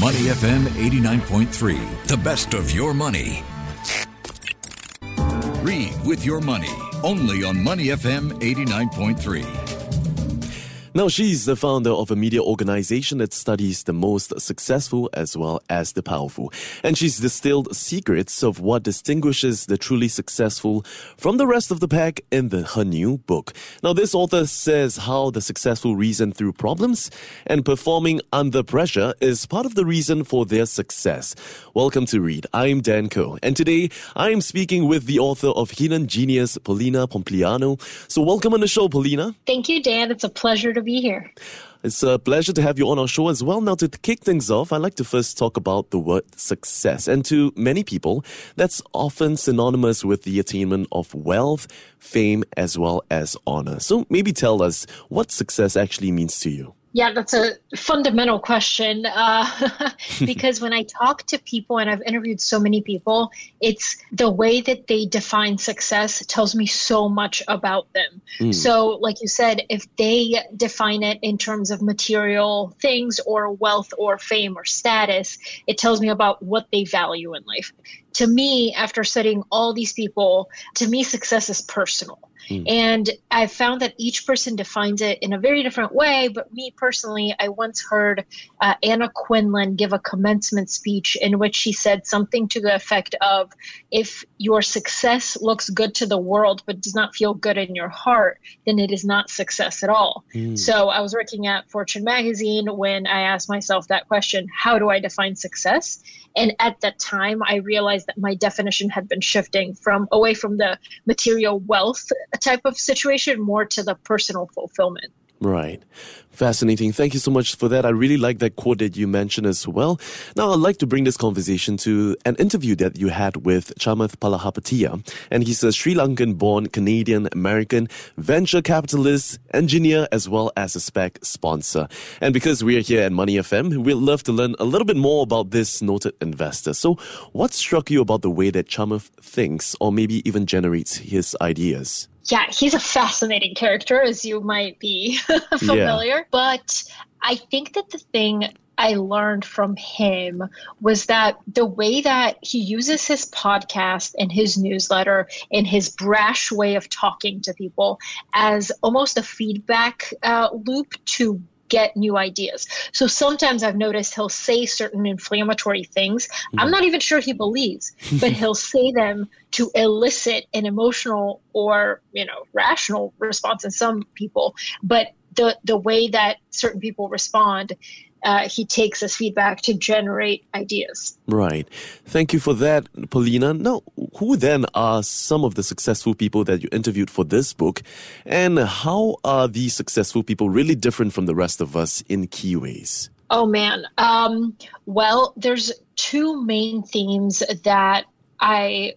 Money FM 89.3, the best of your money. Read with your money, only on Money FM 89.3. Now, she's the founder of a media organization that studies the most successful as well as the powerful. And she's distilled secrets of what distinguishes the truly successful from the rest of the pack in the, her new book. Now, this author says how the successful reason through problems and performing under pressure is part of the reason for their success. Welcome to Read. I'm Dan Koh, and today I'm speaking with the author of Hidden Genius, Polina Pompliano. So, welcome on the show, Polina. Thank you, Dan. It's a pleasure to be here. It's a pleasure to have you on our show as well. Now, to kick things off, I'd like to first talk about the word success. And to many people, that's often synonymous with the attainment of wealth, fame, as well as honor. So maybe tell us what success actually means to you. Yeah, that's a fundamental question uh, because when I talk to people, and I've interviewed so many people, it's the way that they define success tells me so much about them. Mm. So, like you said, if they define it in terms of material things or wealth or fame or status, it tells me about what they value in life. To me, after studying all these people, to me, success is personal. Mm. And I've found that each person defines it in a very different way. But me personally, I once heard uh, Anna Quindlen give a commencement speech in which she said something to the effect of if your success looks good to the world but does not feel good in your heart, then it is not success at all. Mm. So I was working at Fortune magazine when I asked myself that question how do I define success? And at that time, I realized that my definition had been shifting from away from the material wealth type of situation more to the personal fulfillment. Right. Fascinating. Thank you so much for that. I really like that quote that you mentioned as well. Now, I'd like to bring this conversation to an interview that you had with Chamath Palihapitiya. And he's a Sri Lankan born Canadian American venture capitalist, engineer, as well as a SPAC sponsor. And because we are here at Money FM, we'd love to learn a little bit more about this noted investor. So, what struck you about the way that Chamath thinks, or maybe even generates his ideas? Yeah, he's a fascinating character, as you might be familiar. Yeah. But I think that the thing I learned from him was that the way that he uses his podcast and his newsletter and his brash way of talking to people as almost a feedback uh, loop to get new ideas. So sometimes I've noticed he'll say certain inflammatory things. Mm. I'm not even sure he believes, but he'll say them to elicit an emotional or, you know, rational response in some people. But the the way that certain people respond uh, he takes as feedback to generate ideas. Right. Thank you for that, Polina. Now, who then are some of the successful people that you interviewed for this book, and how are these successful people really different from the rest of us in key ways? Oh man. Um, well, there's two main themes that I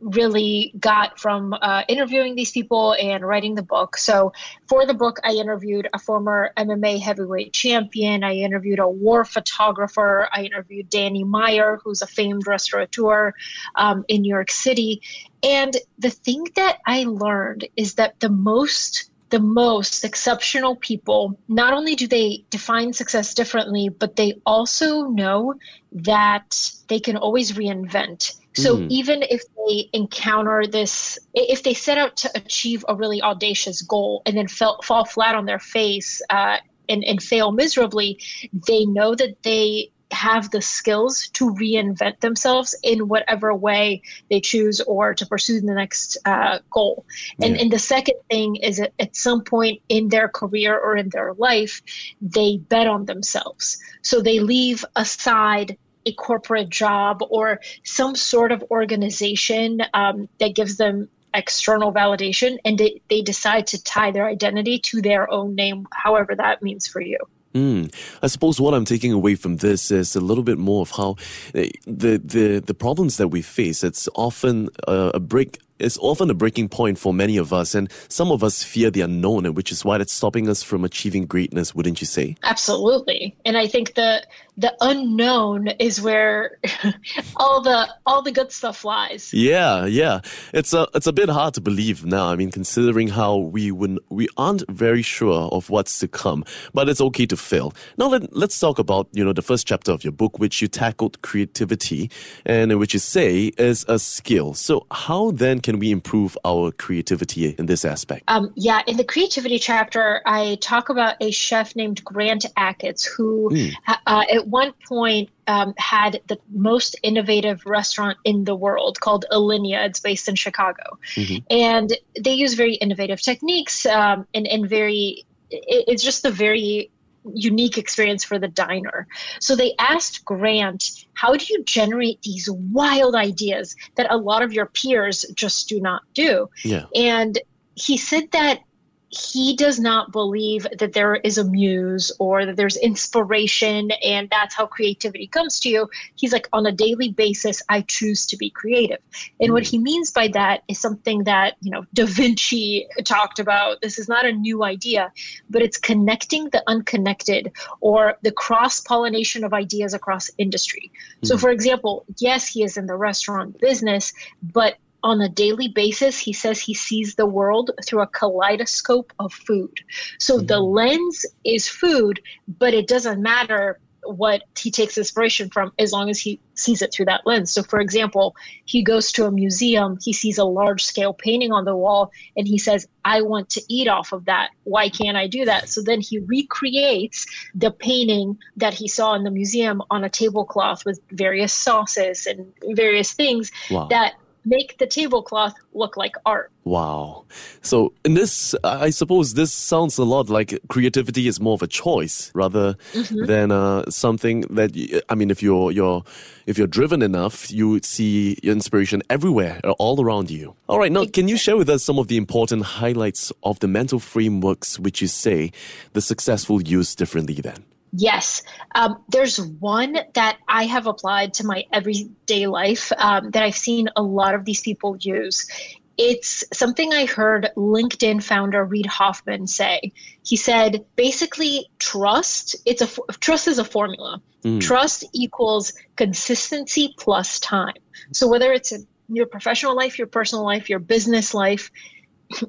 really got from uh, interviewing these people and writing the book. So, for the book, I interviewed a former MMA heavyweight champion. I interviewed a war photographer. I interviewed Danny Meyer, who's a famed restaurateur um, in New York City. And the thing that I learned is that the most the most exceptional people, not only do they define success differently, but they also know that they can always reinvent. So mm. even if they encounter this, if they set out to achieve a really audacious goal and then fell, fall flat on their face uh, and, and fail miserably, they know that they have the skills to reinvent themselves in whatever way they choose or to pursue the next uh, goal. And, yeah. and the second thing is that at some point in their career or in their life, they bet on themselves. So they leave aside a corporate job or some sort of organization um, that gives them external validation and they, they decide to tie their identity to their own name, however that means for you. Mm. I suppose what I'm taking away from this is a little bit more of how eh, the the, the problems that we face. It's often a, a break is often a breaking point for many of us, and some of us fear the unknown, which is why that's stopping us from achieving greatness, wouldn't you say? Absolutely. And I think the the unknown is where all the all the good stuff lies. Yeah, yeah. It's a it's a bit hard to believe now. I mean, considering how we would we aren't very sure of what's to come, but it's okay to fail. Now let, let's talk about you know the first chapter of your book, which you tackled creativity, and which you say is a skill. So how then can we improve our creativity in this aspect? Um, yeah, in the creativity chapter, I talk about a chef named Grant Achatz who mm. uh, at one point um, had the most innovative restaurant in the world called Alinea. It's based in Chicago. Mm-hmm. And they use very innovative techniques um, and, and very, it, it's just a very unique experience for the diner. So they asked Grant, how do you generate these wild ideas that a lot of your peers just do not do? Yeah. And he said that he does not believe that there is a muse or that there's inspiration and that's how creativity comes to you. He's like, on a daily basis, I choose to be creative. And mm. what he means by that is something that, you know, Da Vinci talked about. This is not a new idea, but it's connecting the unconnected or the cross pollination of ideas across industry. Mm. So, for example, yes, he is in the restaurant business, but on a daily basis, he says he sees the world through a kaleidoscope of food. So mm-hmm. the lens is food, but it doesn't matter what he takes inspiration from as long as he sees it through that lens. So, for example, he goes to a museum, he sees a large scale painting on the wall, and he says, I want to eat off of that. Why can't I do that? So then he recreates the painting that he saw in the museum on a tablecloth with various sauces and various things wow. that make the tablecloth look like art. Wow. So in this, I suppose this sounds a lot like creativity is more of a choice rather mm-hmm. than uh, something that I mean, if you're you're if you're driven enough, you see inspiration everywhere, uh, all around you. All right. Now, can you share with us some of the important highlights of the mental frameworks which you say the successful use differently? Then. Yes. Um, there's one that I have applied to my everyday life um, that I've seen a lot of these people use. It's something I heard LinkedIn founder Reid Hoffman say. He said basically trust, it's a trust is a formula. Mm. Trust equals consistency plus time. So whether it's in your professional life, your personal life, your business life,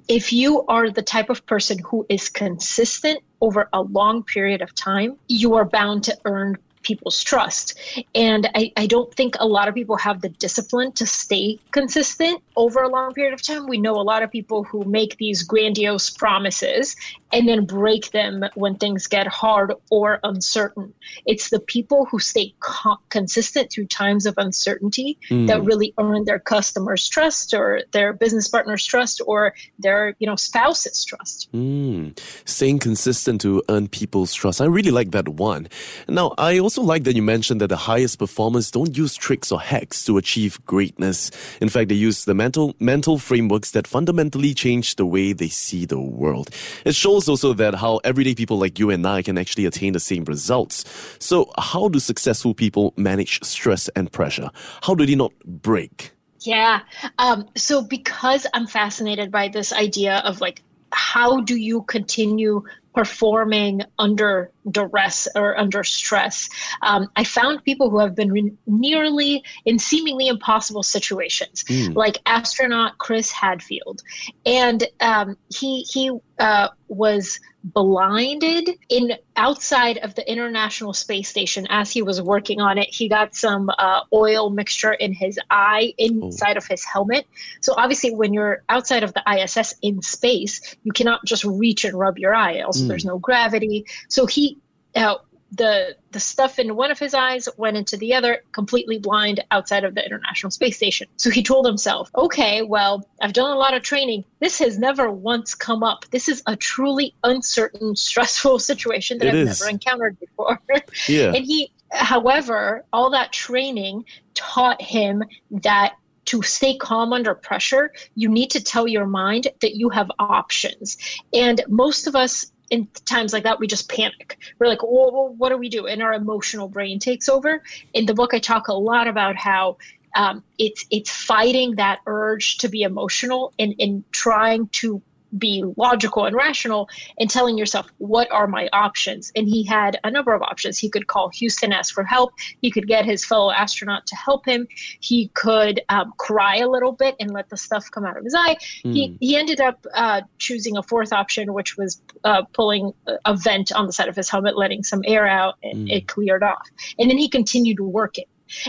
if you are the type of person who is consistent over a long period of time, you are bound to earn people's trust. And I, I don't think a lot of people have the discipline to stay consistent over a long period of time. We know a lot of people who make these grandiose promises and then break them when things get hard or uncertain. It's the people who stay co- consistent through times of uncertainty mm. that really earn their customers' trust or their business partners' trust or their you know spouse's trust. Mm. Staying consistent to earn people's trust. I really like that one. Now, I also like that you mentioned that the highest performers don't use tricks or hacks to achieve greatness. In fact, they use the mental mental frameworks that fundamentally change the way they see the world. It shows shows also that how everyday people like you and I can actually attain the same results. So, how do successful people manage stress and pressure? How do they not break? Yeah. Um, so, because I'm fascinated by this idea of like, how do you continue performing under duress or under stress. Um, I found people who have been re- nearly in seemingly impossible situations, mm. like astronaut Chris Hadfield, and um, he he uh, was blinded in outside of the International Space Station as he was working on it. He got some uh, oil mixture in his eye inside oh. of his helmet. So obviously, when you're outside of the ISS in space, you cannot just reach and rub your eye. Also, mm. there's no gravity. So he uh, the the stuff in one of his eyes went into the other, completely blind outside of the International Space Station. So he told himself, "Okay, well, I've done a lot of training. This has never once come up. This is a truly uncertain, stressful situation that it I've is. never encountered before." Yeah. and he, however, all that training taught him that to stay calm under pressure, you need to tell your mind that you have options. And most of us in times like that, we just panic. We're like, well, what do we do? And our emotional brain takes over. In the book, I talk a lot about how um, it's it's fighting that urge to be emotional and, and trying to be logical and rational and telling yourself what are my options? And he had a number of options. He could call houston ask for help. He could get his fellow astronaut to help him. He could um, cry a little bit and let the stuff come out of his eye. Mm. he, he ended up uh, choosing a fourth option which was uh, pulling a vent on the side of his helmet letting some air out and mm. it cleared off. And then he continued working.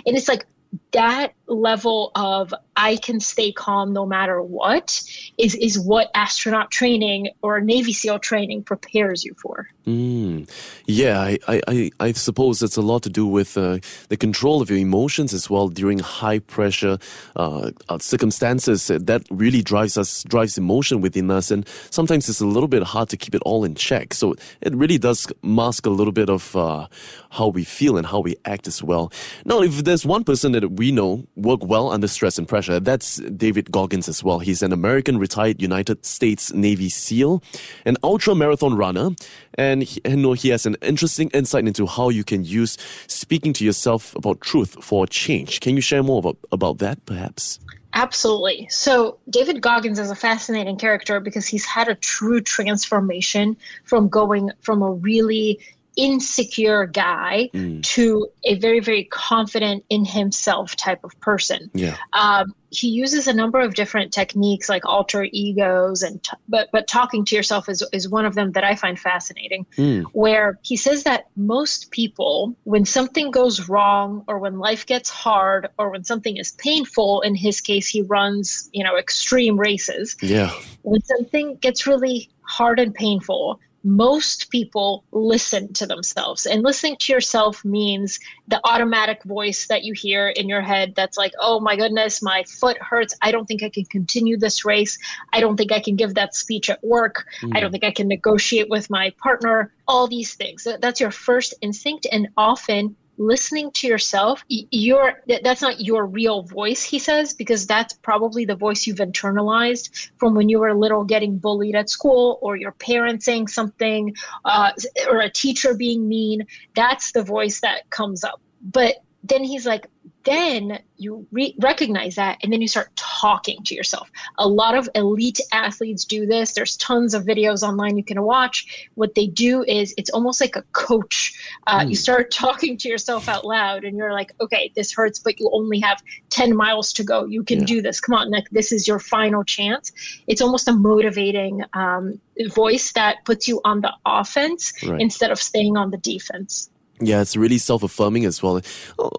And it's like that level of I can stay calm no matter what is is what astronaut training or Navy SEAL training prepares you for. Mm. Yeah, I, I, I suppose it's a lot to do with uh, the control of your emotions as well during high pressure uh, uh, circumstances. That really drives us drives emotion within us, and sometimes it's a little bit hard to keep it all in check. So it really does mask a little bit of uh, how we feel and how we act as well. Now, if there's one person that we know work well under stress and pressure, that's David Goggins as well. He's an American retired United States Navy SEAL, an ultra marathon runner, and he, and he has an interesting insight into how you can use speaking to yourself about truth for change. Can you share more about, about that, perhaps? Absolutely. So, David Goggins is a fascinating character because he's had a true transformation from going from a really insecure guy mm. to a very very confident in himself type of person yeah um, he uses a number of different techniques like alter egos and t- but but talking to yourself is is one of them that I find fascinating mm. where he says that most people when something goes wrong or when life gets hard or when something is painful in his case he runs you know extreme races yeah when something gets really hard and painful most people listen to themselves. And listening to yourself means the automatic voice that you hear in your head that's like, oh my goodness, my foot hurts. I don't think I can continue this race. I don't think I can give that speech at work. Mm. I don't think I can negotiate with my partner. All these things. That's your first instinct. And often listening to yourself your that's not your real voice he says because that's probably the voice you've internalized from when you were little getting bullied at school or your parents saying something uh, or a teacher being mean. That's the voice that comes up. But then he's like then you re- recognize that and then you start talking to yourself. A lot of elite athletes do this. There's tons of videos online you can watch. What they do is it's almost like a coach. Uh, mm. you start talking to yourself out loud and you're like okay this hurts but you only have 10 miles to go. You can yeah. do this. Come on Nick this is your final chance. It's almost a motivating um, voice that puts you on the offense right. instead of staying on the defense yeah, it's really self affirming as well.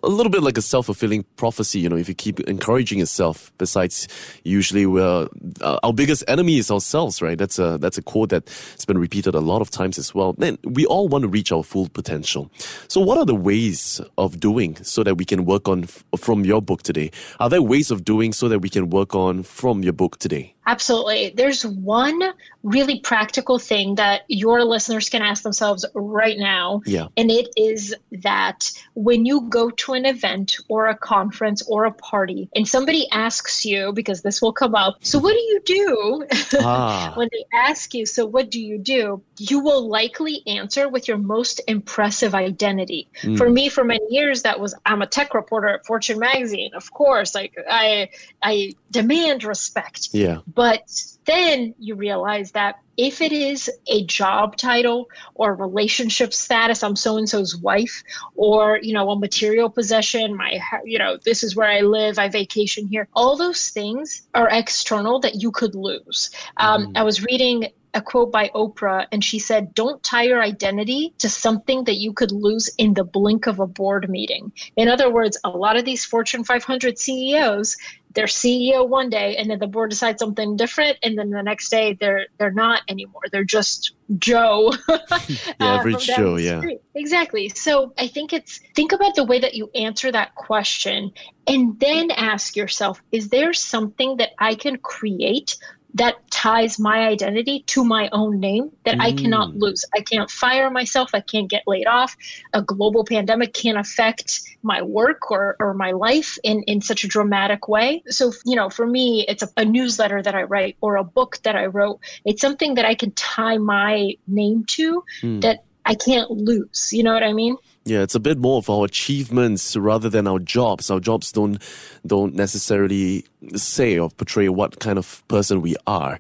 A little bit like a self fulfilling prophecy, you know, if you keep encouraging yourself. Besides, usually we're, uh, our biggest enemy is ourselves, right? That's a, that's a quote that's been repeated a lot of times as well. Man, we all want to reach our full potential. So, what are the ways of doing so that we can work on f- from your book today? Are there ways of doing so that we can work on from your book today? Absolutely. There's one really practical thing that your listeners can ask themselves right now. Yeah. And it is that when you go to an event or a conference or a party and somebody asks you, because this will come up, so what do you do? Ah. when they ask you, so what do you do? You will likely answer with your most impressive identity. Mm. For me, for many years, that was I'm a tech reporter at Fortune magazine. Of course, like I I demand respect. Yeah. But then you realize that if it is a job title or relationship status, I'm so and so's wife, or you know, a material possession, my you know, this is where I live, I vacation here. All those things are external that you could lose. Um, mm. I was reading a quote by Oprah, and she said, Don't tie your identity to something that you could lose in the blink of a board meeting. In other words, a lot of these Fortune 500 CEOs, they're CEO one day, and then the board decides something different, and then the next day they're they're not anymore. They're just Joe. the uh, average Joe, yeah. Exactly. So I think it's think about the way that you answer that question and then ask yourself, is there something that I can create that ties my identity to my own name that mm. I cannot mm. lose. I can't fire myself. I can't get laid off. A global pandemic can't affect my work or, or my life in, in such a dramatic way. So, you know, for me, it's a, a newsletter that I write or a book that I wrote. It's something that I can tie my name to mm. that I can't lose. You know what I mean? Yeah, it's a bit more of our achievements rather than our jobs. Our jobs don't don't necessarily say or portray what kind of person we are.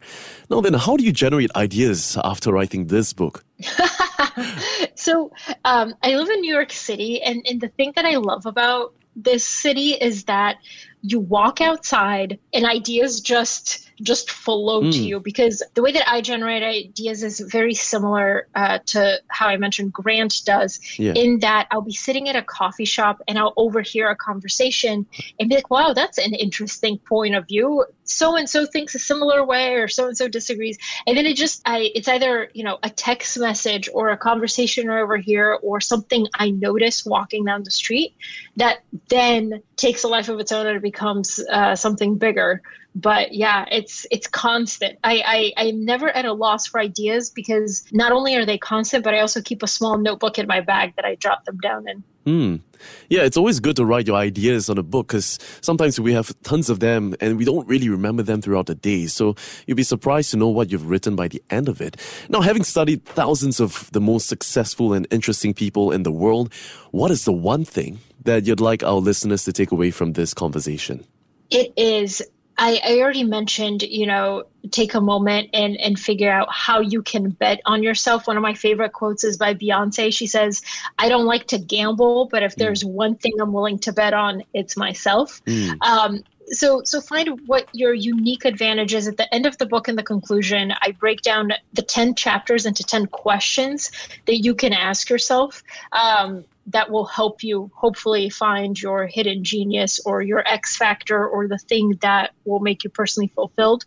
Now then, how do you generate ideas after writing this book? so um, I live in New York City, and, and the thing that I love about this city is that you walk outside and ideas just just flow mm. to hmm. you because the way that I generate ideas is very similar uh, to how I mentioned Grant does, yeah. in that I'll be sitting at a coffee shop and I'll overhear a conversation and be like, wow, that's an interesting point of view. So and so thinks a similar way, or so and so disagrees. And then it just, I, it's either, you know, a text message or a conversation over here or something I notice walking down the street that then takes a life of its own and it becomes uh, something bigger. But yeah it's it's constant. I, I i'm never at a loss for ideas because not only are they constant but i also keep a small notebook in my bag that i jot them down in Hmm. Yeah, it's always good to write your ideas on a book because sometimes we have tons of them and we don't really remember them throughout the day. So you'll be surprised to know what you've written by the end of it. Now, having studied thousands of the most successful and interesting people in the world, what is the one thing that you'd like our listeners to take away from this conversation? It is I, I already mentioned, you know, take a moment and, and figure out how you can bet on yourself. One of my favorite quotes is by Beyonce. She says, I don't like to gamble, but if mm. there's one thing I'm willing to bet on, it's myself. Mm. Um, so so find what your unique advantage is at the end of the book in the conclusion i break down the 10 chapters into 10 questions that you can ask yourself um, that will help you hopefully find your hidden genius or your X factor or the thing that will make you personally fulfilled.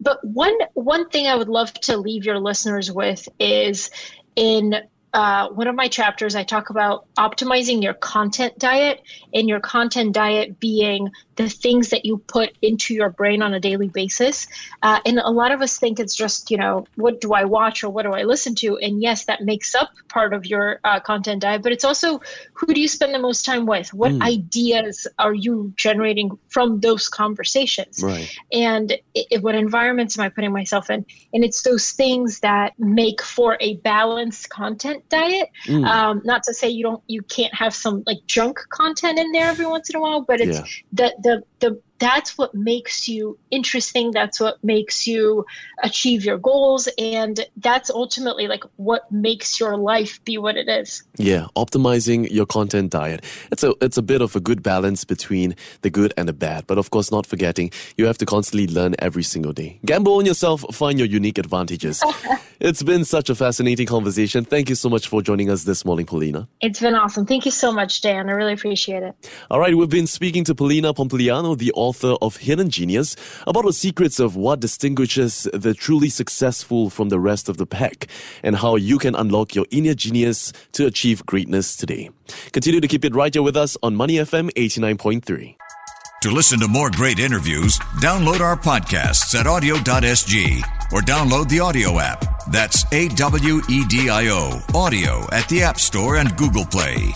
But one one thing I would love to leave your listeners with is in uh, one of my chapters, I talk about optimizing your content diet, and your content diet being the things that you put into your brain on a daily basis. Uh, and a lot of us think it's just, you know, what do I watch or what do I listen to? And yes, that makes up part of your uh, content diet, but it's also who do you spend the most time with? What mm. ideas are you generating from those conversations? Right. And it, what environments am I putting myself in? And it's those things that make for a balanced content diet. Mm. Um, not to say you don't, you can't have some like junk content in there every once in a while, but it's yeah. the the the that's what makes you interesting. That's what makes you achieve your goals. And that's ultimately like what makes your life be what it is. Yeah optimizing your content diet. It's a it's a bit of a good balance between the good and the bad but of course not forgetting you have to constantly learn every single day. Gamble on yourself find your unique advantages. It's been such a fascinating conversation. Thank you so much for joining us this morning polina. It's been awesome. Thank you so much dan. I really appreciate it. All right we've been speaking to polina pompliano the author of Hidden Genius, about the secrets of what distinguishes the truly successful from the rest of the pack, and how you can unlock your inner genius to achieve greatness today. Continue to keep it right here with us on Money FM 89.3. To listen to more great interviews, download our podcasts at awedio.sg or download the audio app. That's A W E D I O, audio at the App Store and Google Play.